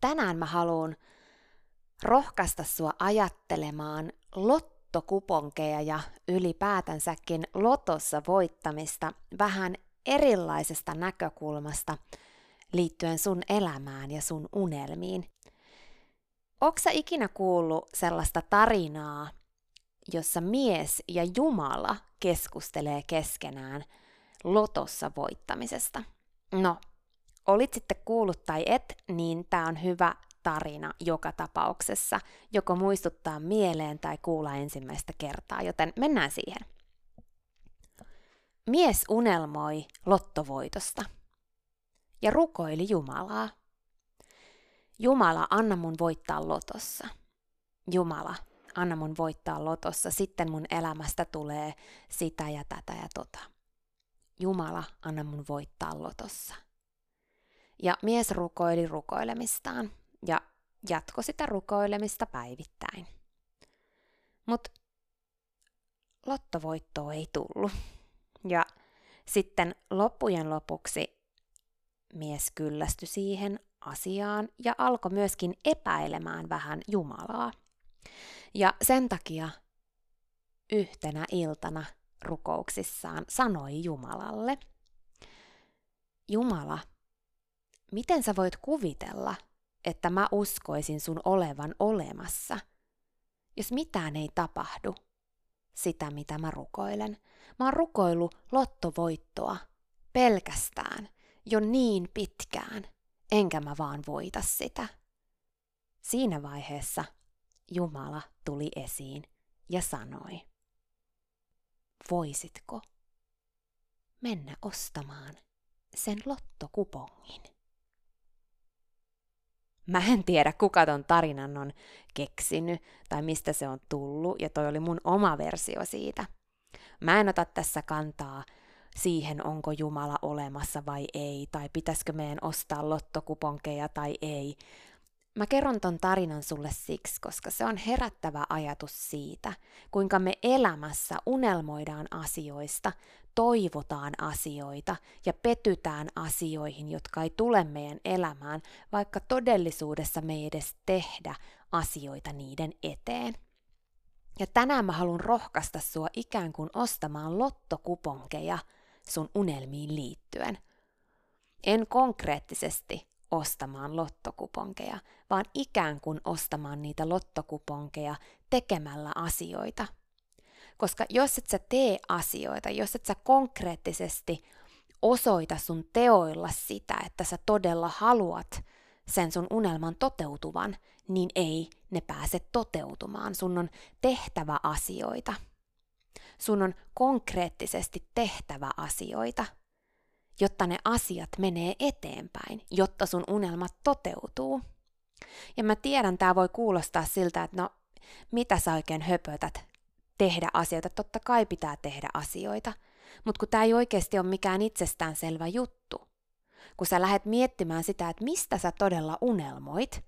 Tänään mä haluan rohkaista sua ajattelemaan lottokuponkeja ja ylipäätänsäkin lotossa voittamista vähän erilaisesta näkökulmasta liittyen sun elämään ja sun unelmiin. Oksa ikinä kuullut sellaista tarinaa, jossa mies ja Jumala keskustelee keskenään lotossa voittamisesta? No, olit sitten kuullut tai et, niin tämä on hyvä tarina joka tapauksessa, joko muistuttaa mieleen tai kuulla ensimmäistä kertaa, joten mennään siihen. Mies unelmoi lottovoitosta ja rukoili Jumalaa. Jumala, anna mun voittaa lotossa. Jumala, anna mun voittaa lotossa, sitten mun elämästä tulee sitä ja tätä ja tota. Jumala, anna mun voittaa lotossa. Ja mies rukoili rukoilemistaan ja jatko sitä rukoilemista päivittäin. Mutta lottovoittoa ei tullut. Ja sitten loppujen lopuksi mies kyllästyi siihen asiaan ja alkoi myöskin epäilemään vähän Jumalaa. Ja sen takia yhtenä iltana rukouksissaan sanoi Jumalalle, Jumala, miten sä voit kuvitella, että mä uskoisin sun olevan olemassa, jos mitään ei tapahdu sitä, mitä mä rukoilen. Mä oon rukoillut lottovoittoa pelkästään jo niin pitkään, enkä mä vaan voita sitä. Siinä vaiheessa Jumala tuli esiin ja sanoi, voisitko mennä ostamaan sen lottokupongin? Mä en tiedä, kuka ton tarinan on keksinyt tai mistä se on tullut, ja toi oli mun oma versio siitä. Mä en ota tässä kantaa siihen, onko Jumala olemassa vai ei, tai pitäisikö meidän ostaa lottokuponkeja tai ei. Mä kerron ton tarinan sulle siksi, koska se on herättävä ajatus siitä, kuinka me elämässä unelmoidaan asioista, toivotaan asioita ja petytään asioihin, jotka ei tule meidän elämään, vaikka todellisuudessa me ei edes tehdä asioita niiden eteen. Ja tänään mä haluan rohkaista sua ikään kuin ostamaan lottokuponkeja sun unelmiin liittyen. En konkreettisesti ostamaan lottokuponkeja, vaan ikään kuin ostamaan niitä lottokuponkeja tekemällä asioita – koska jos et sä tee asioita, jos et sä konkreettisesti osoita sun teoilla sitä, että sä todella haluat sen sun unelman toteutuvan, niin ei ne pääse toteutumaan. Sun on tehtävä asioita. Sun on konkreettisesti tehtävä asioita, jotta ne asiat menee eteenpäin, jotta sun unelmat toteutuu. Ja mä tiedän, tää voi kuulostaa siltä, että no, mitä sä oikein höpötät, tehdä asioita. Totta kai pitää tehdä asioita, mutta kun tämä ei oikeasti ole mikään itsestäänselvä juttu, kun sä lähdet miettimään sitä, että mistä sä todella unelmoit,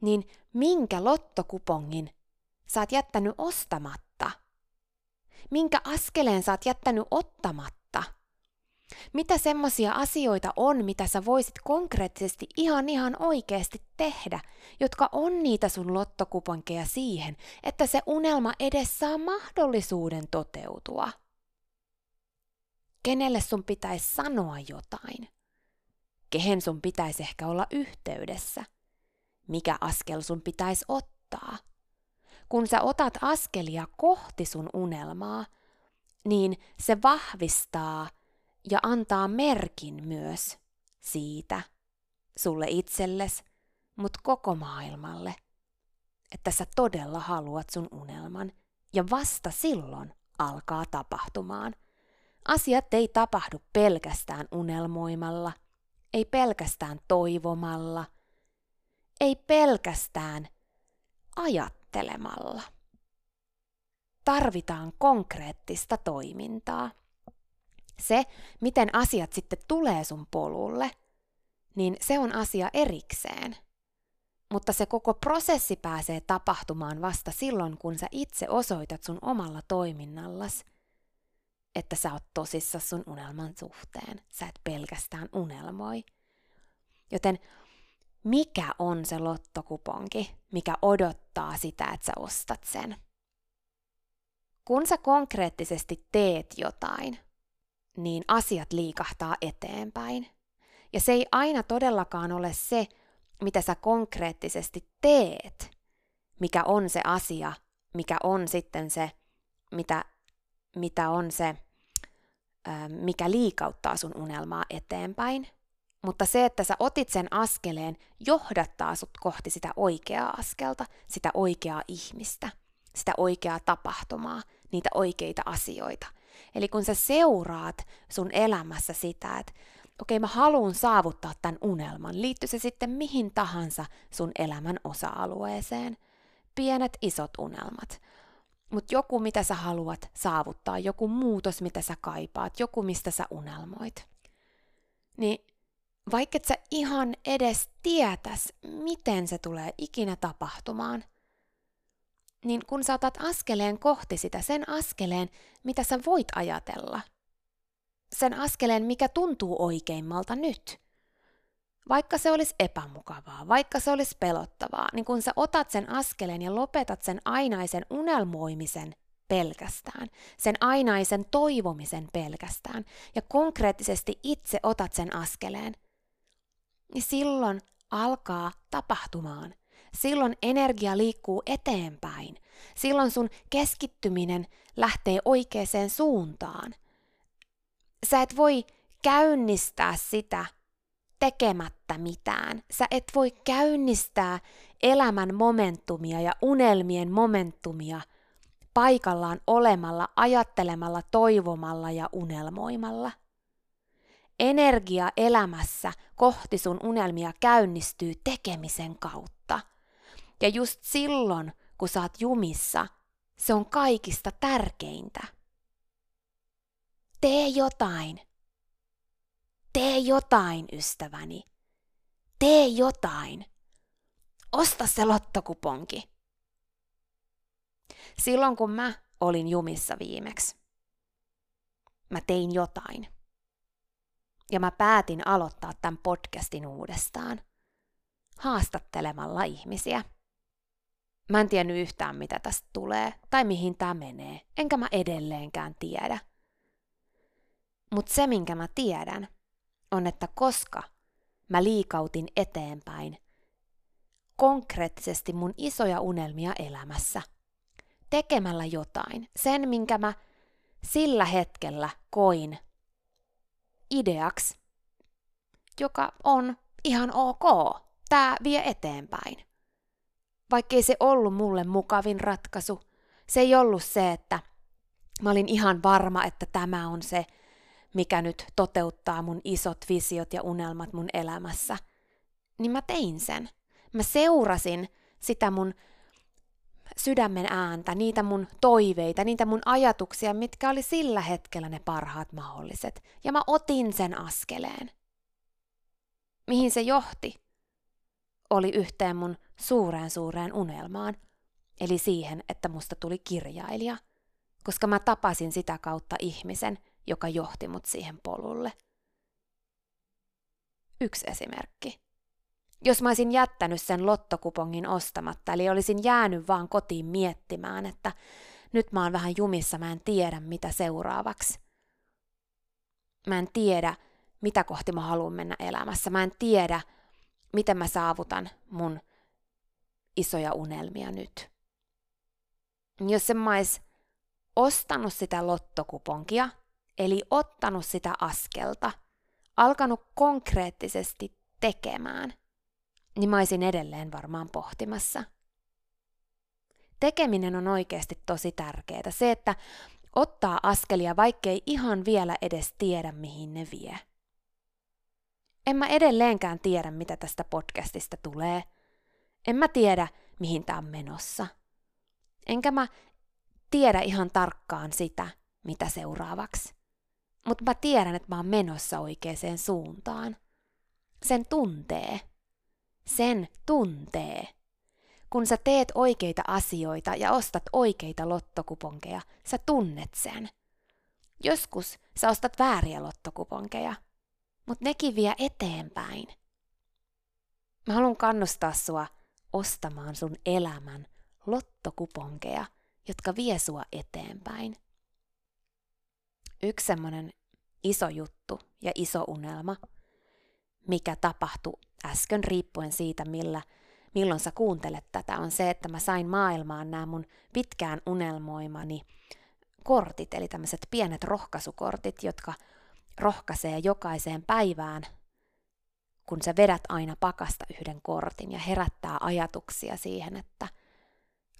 niin minkä lottokupongin sä oot jättänyt ostamatta? Minkä askeleen sä oot jättänyt ottamatta? Mitä semmoisia asioita on, mitä sä voisit konkreettisesti ihan ihan oikeasti tehdä, jotka on niitä sun lottokuponkeja siihen, että se unelma edes saa mahdollisuuden toteutua? Kenelle sun pitäisi sanoa jotain? Kehen sun pitäisi ehkä olla yhteydessä? Mikä askel sun pitäisi ottaa? Kun sä otat askelia kohti sun unelmaa, niin se vahvistaa – ja antaa merkin myös siitä sulle itselles, mutta koko maailmalle, että sä todella haluat sun unelman, ja vasta silloin alkaa tapahtumaan. Asiat ei tapahdu pelkästään unelmoimalla, ei pelkästään toivomalla, ei pelkästään ajattelemalla. Tarvitaan konkreettista toimintaa. Se, miten asiat sitten tulee sun polulle, niin se on asia erikseen. Mutta se koko prosessi pääsee tapahtumaan vasta silloin, kun sä itse osoitat sun omalla toiminnallas, että sä oot tosissa sun unelman suhteen. Sä et pelkästään unelmoi. Joten mikä on se lottokuponki, mikä odottaa sitä, että sä ostat sen? Kun sä konkreettisesti teet jotain, niin asiat liikahtaa eteenpäin. Ja se ei aina todellakaan ole se, mitä sä konkreettisesti teet, mikä on se asia, mikä on sitten se, mitä, mitä on se, mikä liikauttaa sun unelmaa eteenpäin. Mutta se, että sä otit sen askeleen, johdattaa sut kohti sitä oikeaa askelta, sitä oikeaa ihmistä, sitä oikeaa tapahtumaa, niitä oikeita asioita. Eli kun sä seuraat sun elämässä sitä, että okei, mä haluan saavuttaa tämän unelman, liittyy se sitten mihin tahansa sun elämän osa-alueeseen. Pienet, isot unelmat. Mutta joku, mitä sä haluat saavuttaa, joku muutos, mitä sä kaipaat, joku, mistä sä unelmoit. Niin vaikka et sä ihan edes tietäs, miten se tulee ikinä tapahtumaan, niin kun sä otat askeleen kohti sitä, sen askeleen, mitä sä voit ajatella – sen askeleen, mikä tuntuu oikeimmalta nyt. Vaikka se olisi epämukavaa, vaikka se olisi pelottavaa, niin kun sä otat sen askeleen ja lopetat sen ainaisen unelmoimisen pelkästään, sen ainaisen toivomisen pelkästään, ja konkreettisesti itse otat sen askeleen, niin silloin alkaa tapahtumaan. Silloin energia liikkuu eteenpäin. Silloin sun keskittyminen lähtee oikeaan suuntaan sä et voi käynnistää sitä tekemättä mitään. Sä et voi käynnistää elämän momentumia ja unelmien momentumia paikallaan olemalla, ajattelemalla, toivomalla ja unelmoimalla. Energia elämässä kohti sun unelmia käynnistyy tekemisen kautta. Ja just silloin, kun oot jumissa, se on kaikista tärkeintä. Tee jotain. Tee jotain, ystäväni. Tee jotain. Osta se lottokuponki. Silloin kun mä olin jumissa viimeksi, mä tein jotain. Ja mä päätin aloittaa tämän podcastin uudestaan, haastattelemalla ihmisiä. Mä en tiennyt yhtään, mitä tästä tulee tai mihin tämä menee, enkä mä edelleenkään tiedä – mutta se, minkä mä tiedän, on, että koska mä liikautin eteenpäin konkreettisesti mun isoja unelmia elämässä, tekemällä jotain, sen minkä mä sillä hetkellä koin ideaksi, joka on ihan ok, tää vie eteenpäin. Vaikkei se ollut mulle mukavin ratkaisu, se ei ollut se, että mä olin ihan varma, että tämä on se mikä nyt toteuttaa mun isot visiot ja unelmat mun elämässä, niin mä tein sen. Mä seurasin sitä mun sydämen ääntä, niitä mun toiveita, niitä mun ajatuksia, mitkä oli sillä hetkellä ne parhaat mahdolliset. Ja mä otin sen askeleen. Mihin se johti? Oli yhteen mun suureen suureen unelmaan, eli siihen, että musta tuli kirjailija, koska mä tapasin sitä kautta ihmisen, joka johti mut siihen polulle. Yksi esimerkki. Jos mä olisin jättänyt sen lottokupongin ostamatta, eli olisin jäänyt vaan kotiin miettimään, että nyt mä oon vähän jumissa, mä en tiedä mitä seuraavaksi. Mä en tiedä, mitä kohti mä haluan mennä elämässä. Mä en tiedä, miten mä saavutan mun isoja unelmia nyt. Jos en mä ostanut sitä lottokuponkia Eli ottanut sitä askelta, alkanut konkreettisesti tekemään, niin mä olisin edelleen varmaan pohtimassa. tekeminen on oikeasti tosi tärkeää. Se, että ottaa askelia, vaikkei ihan vielä edes tiedä, mihin ne vie. En mä edelleenkään tiedä, mitä tästä podcastista tulee. En mä tiedä, mihin tää on menossa. Enkä mä tiedä ihan tarkkaan sitä, mitä seuraavaksi. Mutta mä tiedän, että mä oon menossa oikeaan suuntaan. Sen tuntee. Sen tuntee. Kun sä teet oikeita asioita ja ostat oikeita lottokuponkeja, sä tunnet sen. Joskus sä ostat vääriä lottokuponkeja, mutta nekin vie eteenpäin. Mä haluan kannustaa sua ostamaan sun elämän lottokuponkeja, jotka vie sua eteenpäin. Yksi semmonen iso juttu ja iso unelma, mikä tapahtui äsken riippuen siitä, millä, milloin sä kuuntelet tätä, on se, että mä sain maailmaan nämä mun pitkään unelmoimani kortit, eli tämmöiset pienet rohkaisukortit, jotka rohkaisee jokaiseen päivään, kun sä vedät aina pakasta yhden kortin ja herättää ajatuksia siihen, että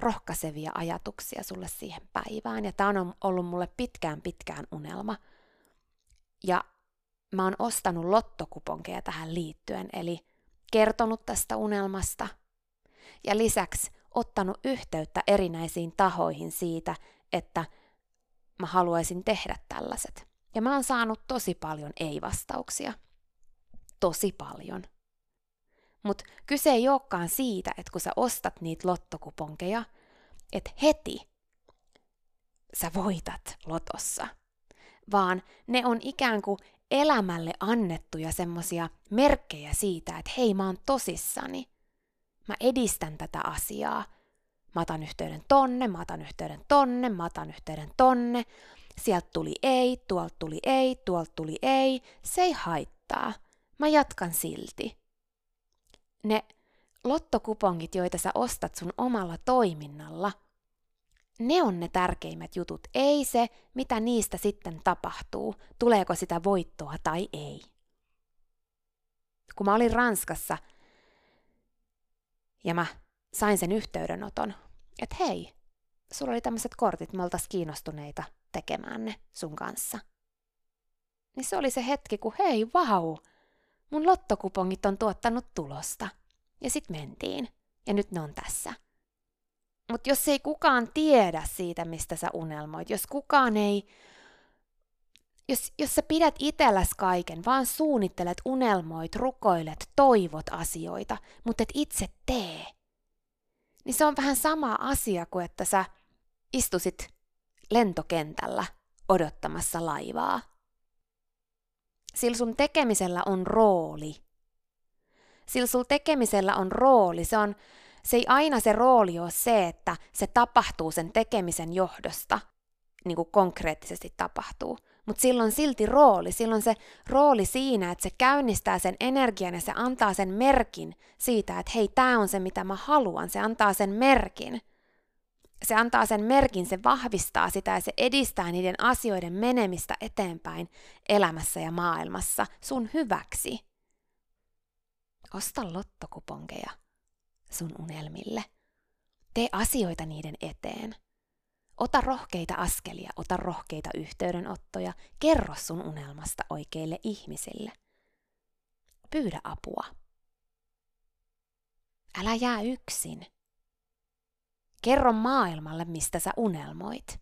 rohkaisevia ajatuksia sulle siihen päivään. Ja tämä on ollut mulle pitkään pitkään unelma. Ja mä oon ostanut lottokuponkeja tähän liittyen, eli kertonut tästä unelmasta ja lisäksi ottanut yhteyttä erinäisiin tahoihin siitä, että mä haluaisin tehdä tällaiset. Ja mä oon saanut tosi paljon ei-vastauksia. Tosi paljon. Mutta kyse ei olekaan siitä, että kun sä ostat niitä lottokuponkeja, että heti sä voitat lotossa. Vaan ne on ikään kuin elämälle annettuja semmosia merkkejä siitä, että hei mä oon tosissani. Mä edistän tätä asiaa. Mä otan yhteyden tonne, mä otan yhteyden tonne, mä otan yhteyden tonne. Sieltä tuli ei, tuolta tuli ei, tuolta tuli ei. Se ei haittaa. Mä jatkan silti. Ne lottokupongit, joita sä ostat sun omalla toiminnalla, ne on ne tärkeimmät jutut, ei se, mitä niistä sitten tapahtuu, tuleeko sitä voittoa tai ei. Kun mä olin Ranskassa ja mä sain sen yhteydenoton, että hei, sulla oli tämmöiset kortit, me oltais kiinnostuneita tekemään ne sun kanssa. Niin se oli se hetki, kun hei, vau, mun lottokupongit on tuottanut tulosta. Ja sit mentiin. Ja nyt ne on tässä. Mutta jos ei kukaan tiedä siitä, mistä sä unelmoit, jos kukaan ei, jos, jos sä pidät itelläs kaiken, vaan suunnittelet, unelmoit, rukoilet, toivot asioita, mutta et itse tee, niin se on vähän sama asia kuin että sä istusit lentokentällä odottamassa laivaa. Sillä sun tekemisellä on rooli. Sillä sun tekemisellä on rooli. Se, on, se ei aina se rooli ole se, että se tapahtuu sen tekemisen johdosta, niin kuin konkreettisesti tapahtuu. Mutta silloin silti rooli, silloin se rooli siinä, että se käynnistää sen energian ja se antaa sen merkin siitä, että hei, tämä on se, mitä mä haluan. Se antaa sen merkin – se antaa sen merkin, se vahvistaa sitä ja se edistää niiden asioiden menemistä eteenpäin elämässä ja maailmassa sun hyväksi. Osta lottokuponkeja sun unelmille. Tee asioita niiden eteen. Ota rohkeita askelia, ota rohkeita yhteydenottoja, kerro sun unelmasta oikeille ihmisille. Pyydä apua. Älä jää yksin. Kerro maailmalle, mistä sä unelmoit.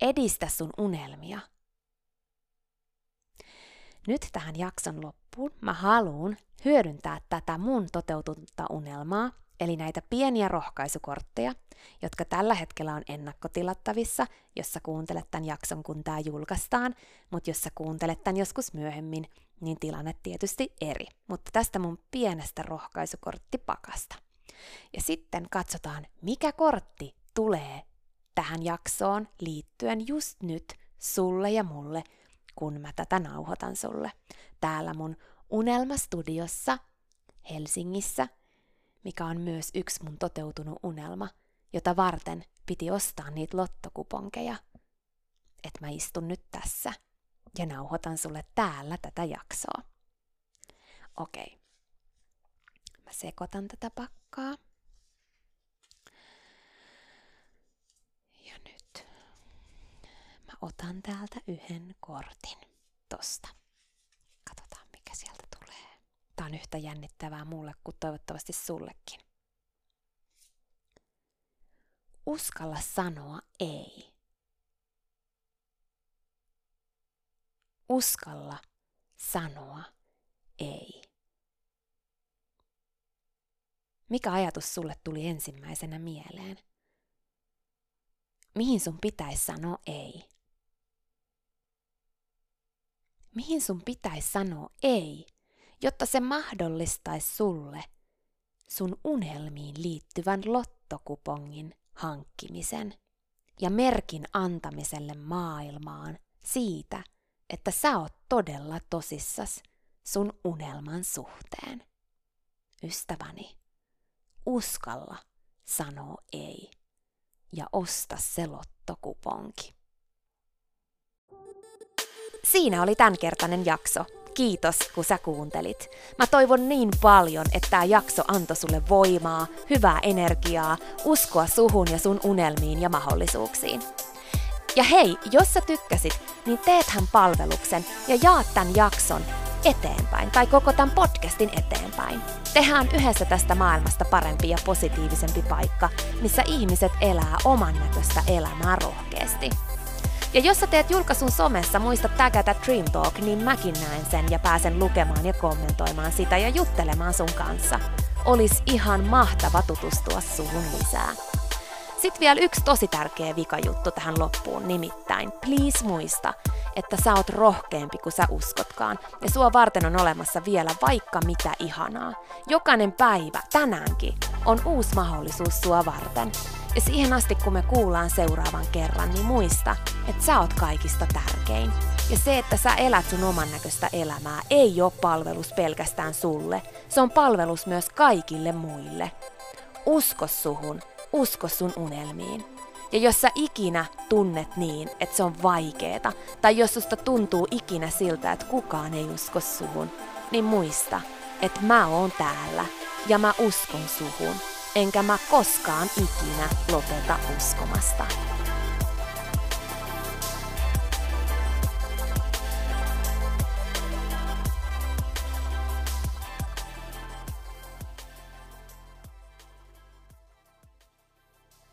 Edistä sun unelmia. Nyt tähän jakson loppuun mä haluan hyödyntää tätä mun toteutunutta unelmaa, eli näitä pieniä rohkaisukortteja, jotka tällä hetkellä on ennakkotilattavissa, jos sä kuuntelet tämän jakson, kun tämä julkaistaan, mutta jos sä kuuntelet tämän joskus myöhemmin, niin tilanne tietysti eri. Mutta tästä mun pienestä rohkaisukorttipakasta. Ja sitten katsotaan, mikä kortti tulee tähän jaksoon liittyen just nyt sulle ja mulle, kun mä tätä nauhoitan sulle. Täällä mun unelmastudiossa Helsingissä, mikä on myös yksi mun toteutunut unelma, jota varten piti ostaa niitä lottokuponkeja. Että mä istun nyt tässä ja nauhoitan sulle täällä tätä jaksoa. Okei. Mä sekoitan tätä pakkaa paikkaa. Ja nyt mä otan täältä yhden kortin tosta. Katsotaan mikä sieltä tulee. Tää on yhtä jännittävää mulle kuin toivottavasti sullekin. Uskalla sanoa ei. Uskalla sanoa ei. Mikä ajatus sulle tuli ensimmäisenä mieleen? Mihin sun pitäisi sanoa ei? Mihin sun pitäisi sanoa ei, jotta se mahdollistaisi sulle sun unelmiin liittyvän lottokupongin hankkimisen ja merkin antamiselle maailmaan siitä, että sä oot todella tosissas sun unelman suhteen. Ystäväni, uskalla sanoo ei ja osta se lottokuponki. Siinä oli tämänkertainen jakso. Kiitos, kun sä kuuntelit. Mä toivon niin paljon, että tämä jakso antoi sulle voimaa, hyvää energiaa, uskoa suhun ja sun unelmiin ja mahdollisuuksiin. Ja hei, jos sä tykkäsit, niin teethän palveluksen ja jaat tämän jakson eteenpäin tai koko tämän podcastin eteenpäin. Tehdään yhdessä tästä maailmasta parempi ja positiivisempi paikka, missä ihmiset elää oman näköistä elämää rohkeasti. Ja jos sä teet julkaisun somessa, muista tägätä Dream Talk, niin mäkin näen sen ja pääsen lukemaan ja kommentoimaan sitä ja juttelemaan sun kanssa. Olis ihan mahtava tutustua suhun lisää. Sitten vielä yksi tosi tärkeä vikajuttu tähän loppuun, nimittäin please muista, että sä oot rohkeampi kuin sä uskotkaan, ja sua varten on olemassa vielä vaikka mitä ihanaa. Jokainen päivä, tänäänkin, on uusi mahdollisuus sua varten. Ja siihen asti, kun me kuullaan seuraavan kerran, niin muista, että sä oot kaikista tärkein. Ja se, että sä elät sun oman näköistä elämää, ei ole palvelus pelkästään sulle. Se on palvelus myös kaikille muille. Usko suhun, usko sun unelmiin. Ja jos sä ikinä tunnet niin, että se on vaikeeta, tai jos susta tuntuu ikinä siltä, että kukaan ei usko suhun, niin muista, että mä oon täällä ja mä uskon suhun, enkä mä koskaan ikinä lopeta uskomasta.